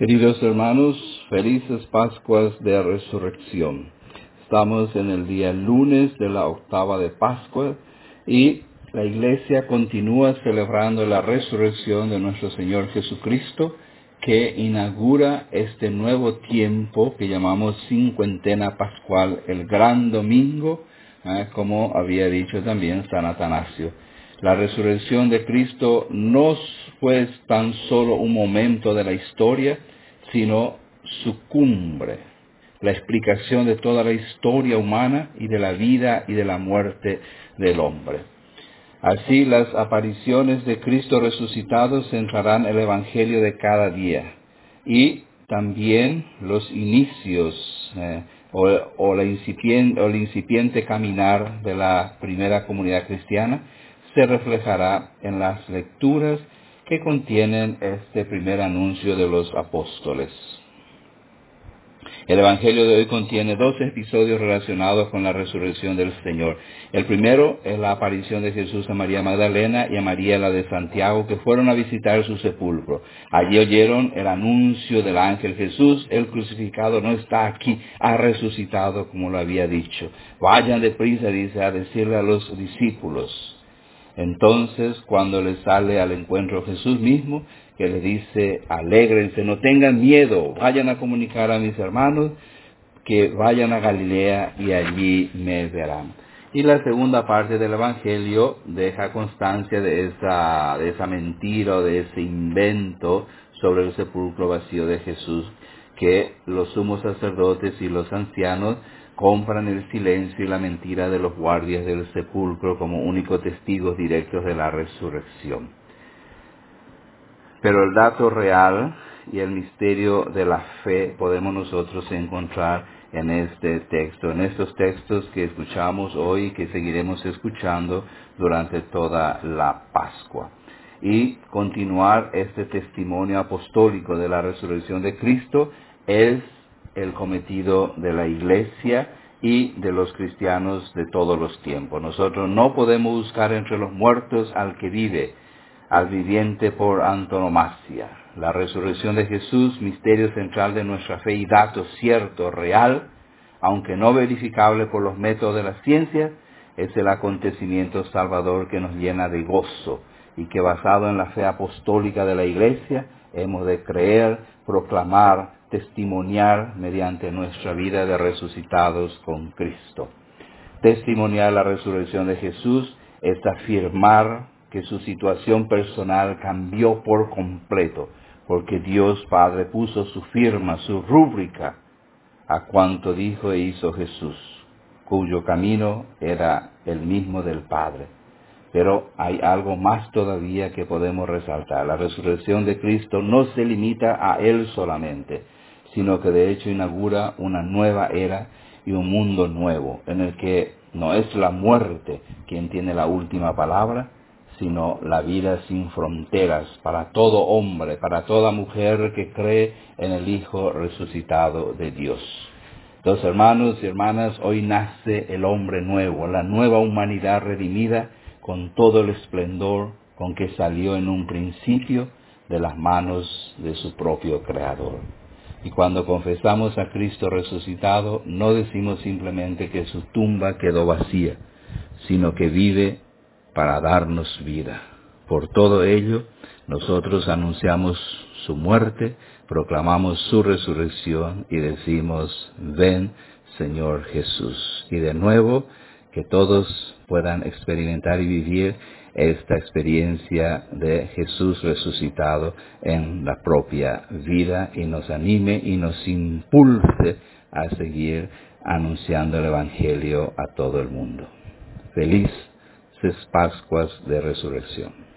Queridos hermanos, felices Pascuas de Resurrección. Estamos en el día lunes de la octava de Pascua y la iglesia continúa celebrando la resurrección de nuestro Señor Jesucristo que inaugura este nuevo tiempo que llamamos cincuentena pascual, el gran domingo, ¿eh? como había dicho también San Atanasio. La resurrección de Cristo no fue tan solo un momento de la historia, sino su cumbre, la explicación de toda la historia humana y de la vida y de la muerte del hombre. Así las apariciones de Cristo resucitado centrarán el Evangelio de cada día y también los inicios eh, o, el incipiente caminar de la primera comunidad cristiana se reflejará en las lecturas que contienen este primer anuncio de los apóstoles. El Evangelio de hoy contiene dos episodios relacionados con la resurrección del Señor. El primero es la aparición de Jesús a María Magdalena y a María la de Santiago, que fueron a visitar su sepulcro. Allí oyeron el anuncio del ángel Jesús, el crucificado no está aquí, ha resucitado como lo había dicho. Vayan deprisa, dice, a decirle a los discípulos. Entonces, cuando les sale al encuentro Jesús mismo, que les dice, alégrense, no tengan miedo, vayan a comunicar a mis hermanos que vayan a Galilea y allí me verán. Y la segunda parte del Evangelio deja constancia de esa, de esa mentira o de ese invento sobre el sepulcro vacío de Jesús que los sumos sacerdotes y los ancianos compran el silencio y la mentira de los guardias del sepulcro como únicos testigos directos de la resurrección. Pero el dato real y el misterio de la fe podemos nosotros encontrar en este texto, en estos textos que escuchamos hoy y que seguiremos escuchando durante toda la Pascua. Y continuar este testimonio apostólico de la resurrección de Cristo es el cometido de la Iglesia y de los cristianos de todos los tiempos. Nosotros no podemos buscar entre los muertos al que vive, al viviente por antonomasia. La resurrección de Jesús, misterio central de nuestra fe y dato cierto, real, aunque no verificable por los métodos de la ciencia, es el acontecimiento salvador que nos llena de gozo y que basado en la fe apostólica de la Iglesia hemos de creer, proclamar, testimoniar mediante nuestra vida de resucitados con Cristo. Testimoniar la resurrección de Jesús es afirmar que su situación personal cambió por completo, porque Dios Padre puso su firma, su rúbrica a cuanto dijo e hizo Jesús, cuyo camino era el mismo del Padre. Pero hay algo más todavía que podemos resaltar. La resurrección de Cristo no se limita a Él solamente, sino que de hecho inaugura una nueva era y un mundo nuevo, en el que no es la muerte quien tiene la última palabra, sino la vida sin fronteras para todo hombre, para toda mujer que cree en el Hijo resucitado de Dios. Los hermanos y hermanas, hoy nace el hombre nuevo, la nueva humanidad redimida con todo el esplendor con que salió en un principio de las manos de su propio Creador. Y cuando confesamos a Cristo resucitado, no decimos simplemente que su tumba quedó vacía, sino que vive para darnos vida. Por todo ello, nosotros anunciamos su muerte, proclamamos su resurrección y decimos, ven Señor Jesús. Y de nuevo, que todos puedan experimentar y vivir esta experiencia de Jesús resucitado en la propia vida y nos anime y nos impulse a seguir anunciando el Evangelio a todo el mundo. Feliz Pascuas de Resurrección.